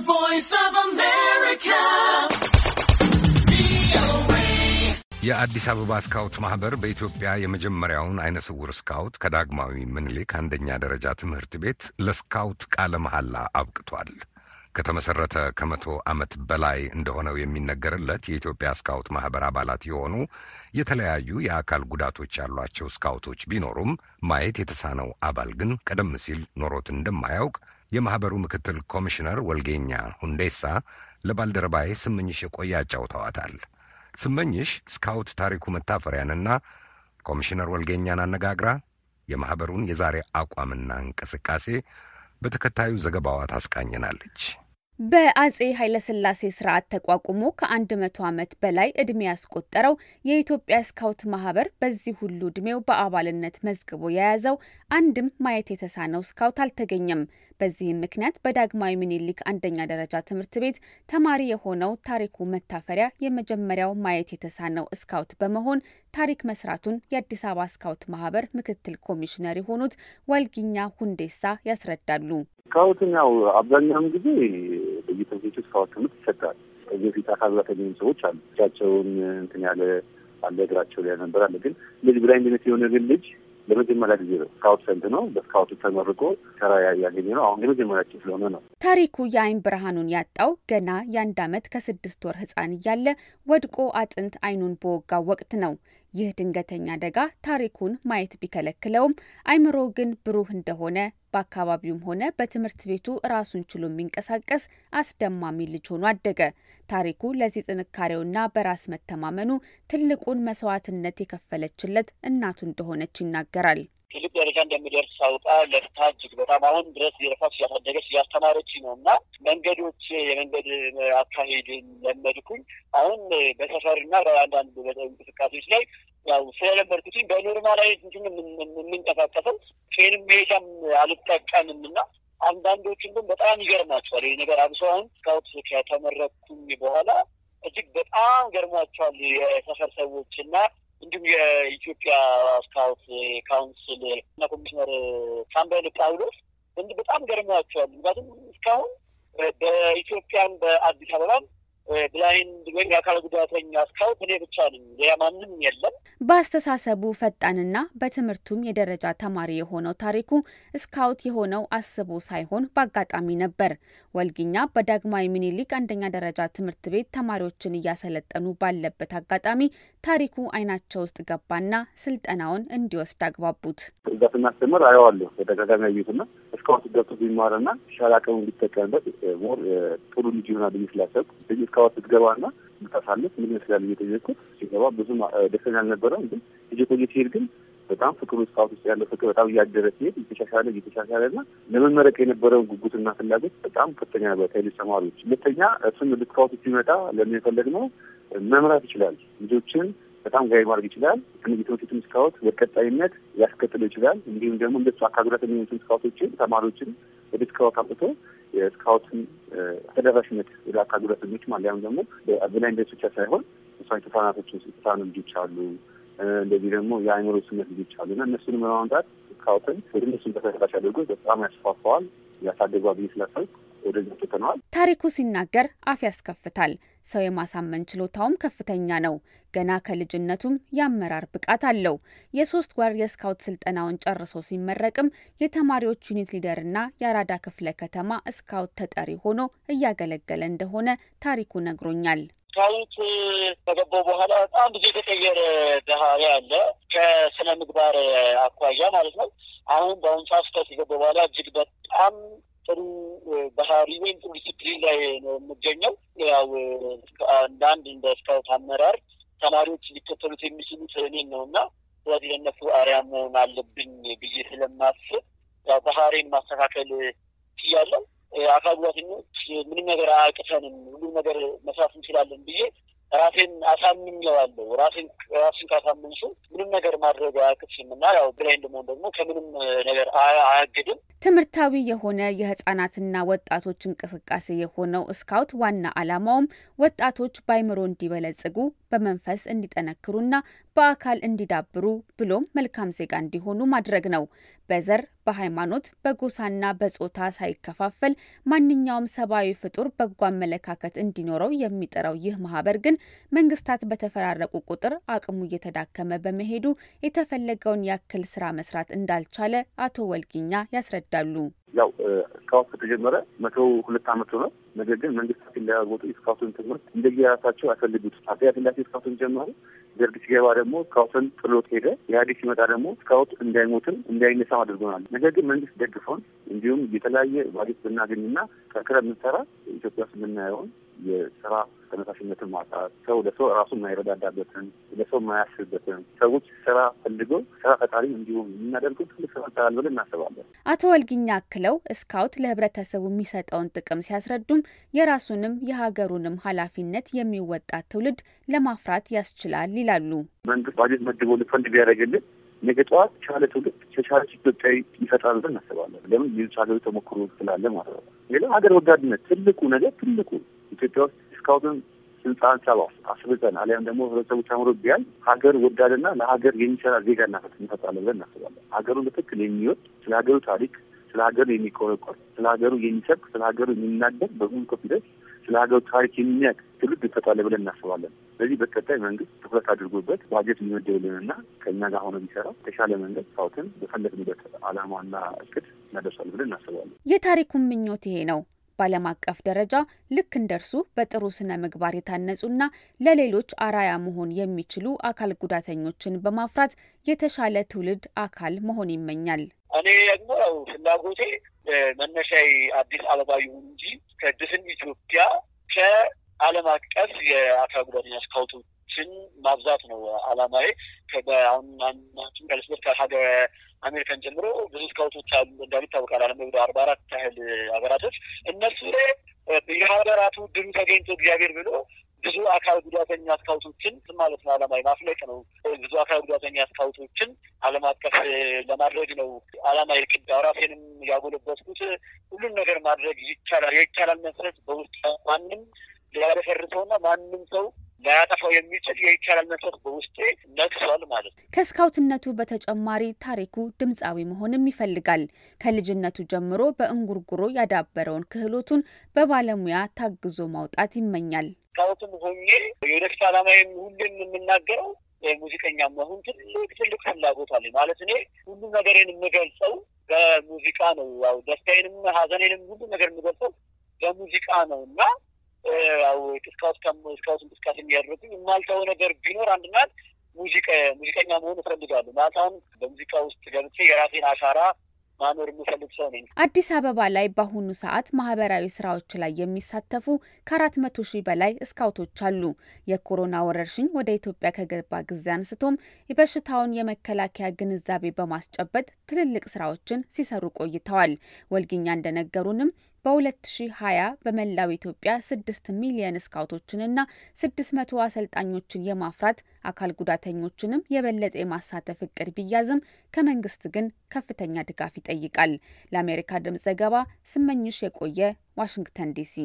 voice of America. የአዲስ አበባ ስካውት ማህበር በኢትዮጵያ የመጀመሪያውን አይነ ስውር ስካውት ከዳግማዊ ምኒልክ አንደኛ ደረጃ ትምህርት ቤት ለስካውት ቃለ መሐላ አብቅቷል። ከተመሰረተ ከመቶ ዓመት በላይ እንደሆነው የሚነገርለት የኢትዮጵያ ስካውት ማህበር አባላት የሆኑ የተለያዩ የአካል ጉዳቶች ያሏቸው ስካውቶች ቢኖሩም ማየት የተሳነው አባል ግን ቀደም ሲል ኖሮት እንደማያውቅ የማህበሩ ምክትል ኮሚሽነር ወልጌኛ ሁንዴሳ ለባልደረባዬ ስመኝሽ የቆየ አጫውተዋታል። ስመኝሽ ስካውት ታሪኩ መታፈሪያንና ኮሚሽነር ወልጌኛን አነጋግራ የማኅበሩን የዛሬ አቋምና እንቅስቃሴ በተከታዩ ዘገባዋ ታስቃኘናለች። በአጼ ኃይለሥላሴ ስርዓት ተቋቁሞ ከአንድ መቶ ዓመት በላይ ዕድሜ ያስቆጠረው የኢትዮጵያ ስካውት ማህበር በዚህ ሁሉ ዕድሜው በአባልነት መዝግቦ የያዘው አንድም ማየት የተሳነው ስካውት አልተገኘም። በዚህም ምክንያት በዳግማዊ ምኒልክ አንደኛ ደረጃ ትምህርት ቤት ተማሪ የሆነው ታሪኩ መታፈሪያ የመጀመሪያው ማየት የተሳነው ስካውት በመሆን ታሪክ መስራቱን የአዲስ አበባ ስካውት ማህበር ምክትል ኮሚሽነር የሆኑት ወልጊኛ ሁንዴሳ ያስረዳሉ። ስካውትን ያው አብዛኛውን ጊዜ በየትምህርት ስካውት ትምህርት ይሰጣል። ከዚህ በፊት አካል ጉዳተኛ ሰዎች አሉ። እጃቸውን እንትን ያለ አለ፣ እግራቸው ላይ ነበር አለ። ግን እንደዚህ blindነት የሆነ ግን ልጅ ለመጀመሪያ ጊዜ ነው ስካውት ሰንት ነው በስካውቱ ተመርቆ ስራ ያገኘ ነው። አሁን የመጀመሪያችን ስለሆነ ነው። ታሪኩ የአይን ብርሃኑን ያጣው ገና የአንድ ዓመት ከስድስት ወር ህፃን እያለ ወድቆ አጥንት አይኑን በወጋው ወቅት ነው። ይህ ድንገተኛ አደጋ ታሪኩን ማየት ቢከለክለውም አይምሮ ግን ብሩህ እንደሆነ በአካባቢውም ሆነ በትምህርት ቤቱ ራሱን ችሎ የሚንቀሳቀስ አስደማሚ ልጅ ሆኖ አደገ። ታሪኩ ለዚህ ጥንካሬውና በራስ መተማመኑ ትልቁን መስዋዕትነት የከፈለችለት እናቱ እንደሆነች ይናገራል። ደረጃ እንደሚደርስ ሳውቃ ለፍታ እጅግ በጣም አሁን ድረስ የለፋች እያሳደገች እያስተማረች ነው። እና መንገዶች የመንገድ አካሄድን ለመድኩኝ። አሁን በሰፈርና በአንዳንድ እንቅስቃሴዎች ላይ ያው ስለለመድኩትኝ በኖርማላዊ እንትን የምንቀሳቀሰው ፌንም መሄጃም አልጠቀምም። እና አንዳንዶችን ግን በጣም ይገርማቸዋል። ይህ ነገር አብሶ አሁን ስካውት ከተመረቅኩኝ በኋላ እጅግ በጣም ገርሟቸዋል የሰፈር ሰዎች። እና እንዲሁም የኢትዮጵያ ስካውት council እና ኮሚሽነር ሻምበል ጳውሎስ እንዲህ በጣም ገርሟቸዋል። ምክንያቱም እስካሁን በኢትዮጵያን በአዲስ አበባም blind ወይም የአካል ጉዳተኛ ስካውት እኔ ብቻ ነኝ፣ ሌላ ማንም የለም። በአስተሳሰቡ ፈጣንና በትምህርቱም የደረጃ ተማሪ የሆነው ታሪኩ ስካውት የሆነው አስቦ ሳይሆን በአጋጣሚ ነበር። ወልጊኛ በዳግማዊ ሚኒሊክ አንደኛ ደረጃ ትምህርት ቤት ተማሪዎችን እያሰለጠኑ ባለበት አጋጣሚ ታሪኩ አይናቸው ውስጥ ገባና ስልጠናውን እንዲወስድ አግባቡት። እዛ ስናስተምር አየዋለሁ በተደጋጋሚ ያዩትና ስካውት ገብቶ ቢማርና ሻል አቅሙ እንዲጠቀምበት more ጥሩ ልጅ ይሆናል ብዬ ስካውት ስትገባና ምታሳለፍ ምን ይመስላል እየጠየቅኩት ሲገባ ብዙም ደስተኛ አልነበረም። ግን እየቆየ ሲሄድ ግን በጣም ፍቅሩ ስካውት ውስጥ ያለው ፍቅር በጣም እያደረ ሲሄድ እየተሻሻለ እየተሻሻለ እና ለመመረቅ የነበረውን ጉጉትና ፍላጎት በጣም ከፍተኛ ነበር ከሌሎች ተማሪዎች። ሁለተኛ እሱም ስካውት ሲመጣ ለምን የፈለግነው መምራት ይችላል ልጆችን በጣም guide ማድረግ ይችላል። የትምህርቱን ስካውት በቀጣይነት ሊያስከትለው ይችላል። እንዲሁም ደግሞ እንደሱ አካል ጉዳተኛ የሚሆኑትን ስካውቶችን ተማሪዎችን ወደ ስካውት አምጥቶ የስካውትን ተደራሽነት ወደ አካል ጉዳተኞች አሊያም ደግሞ በብላይንድነስ ብቻ ሳይሆን እሷን ተሳናቶችን የተሳኑ ልጆች አሉ። እንደዚህ ደግሞ የአእምሮ ስነት ልጆች አሉ እና እነሱንም በማምጣት ስካውትን ወደ እነሱን ተደራሽ አድርጎ በጣም ያስፋፋዋል ያሳደጓ ብዬ ስላሰብኩ ወደዚህ ትተነዋል። ታሪኩ ሲናገር አፍ ያስከፍታል። ሰው የማሳመን ችሎታውም ከፍተኛ ነው። ገና ከልጅነቱም የአመራር ብቃት አለው። የሶስት ወር የስካውት ስልጠናውን ጨርሶ ሲመረቅም የተማሪዎች ዩኒት ሊደርና የአራዳ ክፍለ ከተማ ስካውት ተጠሪ ሆኖ እያገለገለ እንደሆነ ታሪኩ ነግሮኛል። ስካውት ከገባው በኋላ በጣም ብዙ የተቀየረ ባህሪ አለ፣ ከስነ ምግባር አኳያ ማለት ነው። አሁን በአሁኑ ሰዓት ስካውት ከገባው በኋላ እጅግ በጣም ጥሩ ባህሪ ወይም ጥሩ ዲስፕሊን ላይ ነው የምገኘው። ያው እንደ እንደ ስካውት አመራር ተማሪዎች ሊከተሉት የሚችሉት እኔን ነው እና ስለዚህ ለእነሱ አርአያ መሆን አለብኝ ብዬ ስለማስብ ያው ባህሪዬን ማስተካከል ችያለሁ። አካል ጉዳተኞች ምንም ነገር አያቅተንም፣ ሁሉም ነገር መስራት እንችላለን ብዬ ራሴን አሳምኘዋለሁ። ራሴን ራሴን ካሳመንኩ ምንም ነገር ማድረግ አያቅትም እና ያው blind መሆን ደግሞ ከምንም ነገር አያግድም። ትምህርታዊ የሆነ የህጻናትና ወጣቶች እንቅስቃሴ የሆነው ስካውት ዋና ዓላማውም ወጣቶች በአይምሮ እንዲበለጽጉ በመንፈስ እንዲጠነክሩና በአካል እንዲዳብሩ ብሎም መልካም ዜጋ እንዲሆኑ ማድረግ ነው። በዘር፣ በሃይማኖት፣ በጎሳና በጾታ ሳይከፋፈል ማንኛውም ሰብአዊ ፍጡር በጎ አመለካከት እንዲኖረው የሚጥረው ይህ ማህበር ግን መንግስታት በተፈራረቁ ቁጥር አቅሙ እየተዳከመ በመሄዱ የተፈለገውን ያክል ስራ መስራት እንዳልቻለ አቶ ወልጊኛ ያስረዳሉ። ያው ስካውት ከተጀመረ መቶ ሁለት ዓመቱ ነው። ነገር ግን መንግስታት እንዳያወጡ የስካውትን ትምህርት እንደየራሳቸው አይፈልጉት። አፄ ኃይለሥላሴ ስካውትን ጀመሩ። ደርግ ሲገባ ደግሞ ስካውትን ጥሎት ሄደ። ኢህአዴግ ሲመጣ ደግሞ ስካውት እንዳይሞትም እንዳይነሳም አድርጎናል። ነገር ግን መንግስት ደግፈውን እንዲሁም የተለያየ ባጀት ብናገኝና ጠንክረን የምንሰራ ኢትዮጵያ ውስጥ የምናየውን የስራ ተነሳሽነትን ማጣት፣ ሰው ለሰው ራሱ የማይረዳዳበትን ለሰው የማያስብበትን ሰዎች ስራ ፈልገው ስራ ፈጣሪ እንዲሁም የምናደርገው ትልቅ ስራ ይሰራል ብለን እናስባለን። አቶ ወልጊኛ አክለው ስካውት ለህብረተሰቡ የሚሰጠውን ጥቅም ሲያስረዱም የራሱንም የሀገሩንም ኃላፊነት የሚወጣ ትውልድ ለማፍራት ያስችላል ይላሉ። መንግስት ባጀት መድቦ ልፈንድ ቢያደርግልን ነገ ጠዋት ቻለ ትውልድ ተቻለች ኢትዮጵያዊ ይፈጥራል ብለን እናስባለን። ለምን ሌሎች ሀገሮች ተሞክሮ ስላለ ማለት ነው። ሌላ ሀገር ወዳድነት ትልቁ ነገር ትልቁ ኢትዮጵያ ውስጥ እስካሁን ስልጣ ሀሳብ አስብጠን አሊያም ደግሞ ህብረተሰቡ ተምሮ ቢያል ሀገር ወዳድና ለሀገር የሚሰራ ዜጋ እንፈጥራለን ብለን እናስባለን። ሀገሩን በትክክል የሚወድ ስለ ሀገሩ ታሪክ፣ ስለ ሀገሩ የሚቆረቆር፣ ስለ ሀገሩ የሚሰብክ፣ ስለ ሀገሩ የሚናገር በሙሉ ኮንፊደንስ ስለ ሀገሩ ታሪክ የሚያውቅ ትውልድ እንፈጥራለን ብለን እናስባለን። ስለዚህ በቀጣይ መንግስት ትኩረት አድርጎበት ባጀት የሚመደብልንና ከእኛ ጋር ሆነ ቢሰራ የተሻለ መንገድ ስካውትን በፈለግንበት ዓላማና እቅድ እናደርሳለን ብለን እናስባለን። የታሪኩን ምኞት ይሄ ነው። በዓለም አቀፍ ደረጃ ልክ እንደርሱ በጥሩ ስነ ምግባር የታነጹና ለሌሎች አራያ መሆን የሚችሉ አካል ጉዳተኞችን በማፍራት የተሻለ ትውልድ አካል መሆን ይመኛል። እኔ ደግሞ ያው ፍላጎቴ መነሻዬ አዲስ አበባ ይሁን እንጂ ከድፍን ኢትዮጵያ ከዓለም አቀፍ የአካል ጉዳተኛ ስካውቶችን ማብዛት ነው አላማዬ። አሁን ከሀገር አሜሪካን ጀምሮ ብዙ ስካውቶች አሉ እንዳሉ ይታወቃል። አለም ወደ አርባ አራት ያህል ሀገራቶች እነሱ ላይ የሀገራቱ ድሉ ተገኝቶ እግዚአብሔር ብሎ ብዙ አካል ጉዳተኛ ስካውቶችን ማለት ነው አላማ ማፍለቅ ነው። ብዙ አካል ጉዳተኛ ስካውቶችን ዓለም አቀፍ ለማድረግ ነው አላማ የቅዳ ራሴንም ያጎለበትኩት ሁሉም ነገር ማድረግ ይቻላል። የይቻላል መንፈስ በውስጥ ማንም ሊያደፈርሰውና ማንም ሰው ላያጠፋው የሚችል የይቻላል መንፈስ በውስጤ ነግሷል ማለት ነው። ከስካውትነቱ በተጨማሪ ታሪኩ ድምፃዊ መሆንም ይፈልጋል። ከልጅነቱ ጀምሮ በእንጉርጉሮ ያዳበረውን ክህሎቱን በባለሙያ ታግዞ ማውጣት ይመኛል። ስካውትም ሆኜ የወደፊት ዓላማዬም ሁሌም የምናገረው ሙዚቀኛ መሆን ትልቅ ትልቅ ፍላጎት አለኝ። ማለት እኔ ሁሉም ነገሬን የምገልጸው በሙዚቃ ነው። ያው ደስታዬንም ሀዘኔንም ሁሉም ነገር የምገልጸው በሙዚቃ ነው እና ያው ስካውት ስካውት እንቅስቃሴ የሚያደርጉኝ የማልተው ነገር ቢኖር አንድ ናት ሙዚቃ ሙዚቀኛ መሆን እፈልጋለሁ። አሁን በሙዚቃ ውስጥ ገብቼ የራሴን አሻራ ማኖር የምፈልግ ሰው ነኝ። አዲስ አበባ ላይ በአሁኑ ሰዓት ማህበራዊ ስራዎች ላይ የሚሳተፉ ከአራት መቶ ሺህ በላይ ስካውቶች አሉ። የኮሮና ወረርሽኝ ወደ ኢትዮጵያ ከገባ ጊዜ አንስቶም የበሽታውን የመከላከያ ግንዛቤ በማስጨበጥ ትልልቅ ስራዎችን ሲሰሩ ቆይተዋል። ወልግኛ እንደነገሩንም በ2020 በመላው ኢትዮጵያ 6 ሚሊየን ስካውቶችንና 600 አሰልጣኞችን የማፍራት አካል ጉዳተኞችንም የበለጠ የማሳተፍ እቅድ ቢያዝም ከመንግስት ግን ከፍተኛ ድጋፍ ይጠይቃል። ለአሜሪካ ድምጽ ዘገባ ስመኝሽ የቆየ ዋሽንግተን ዲሲ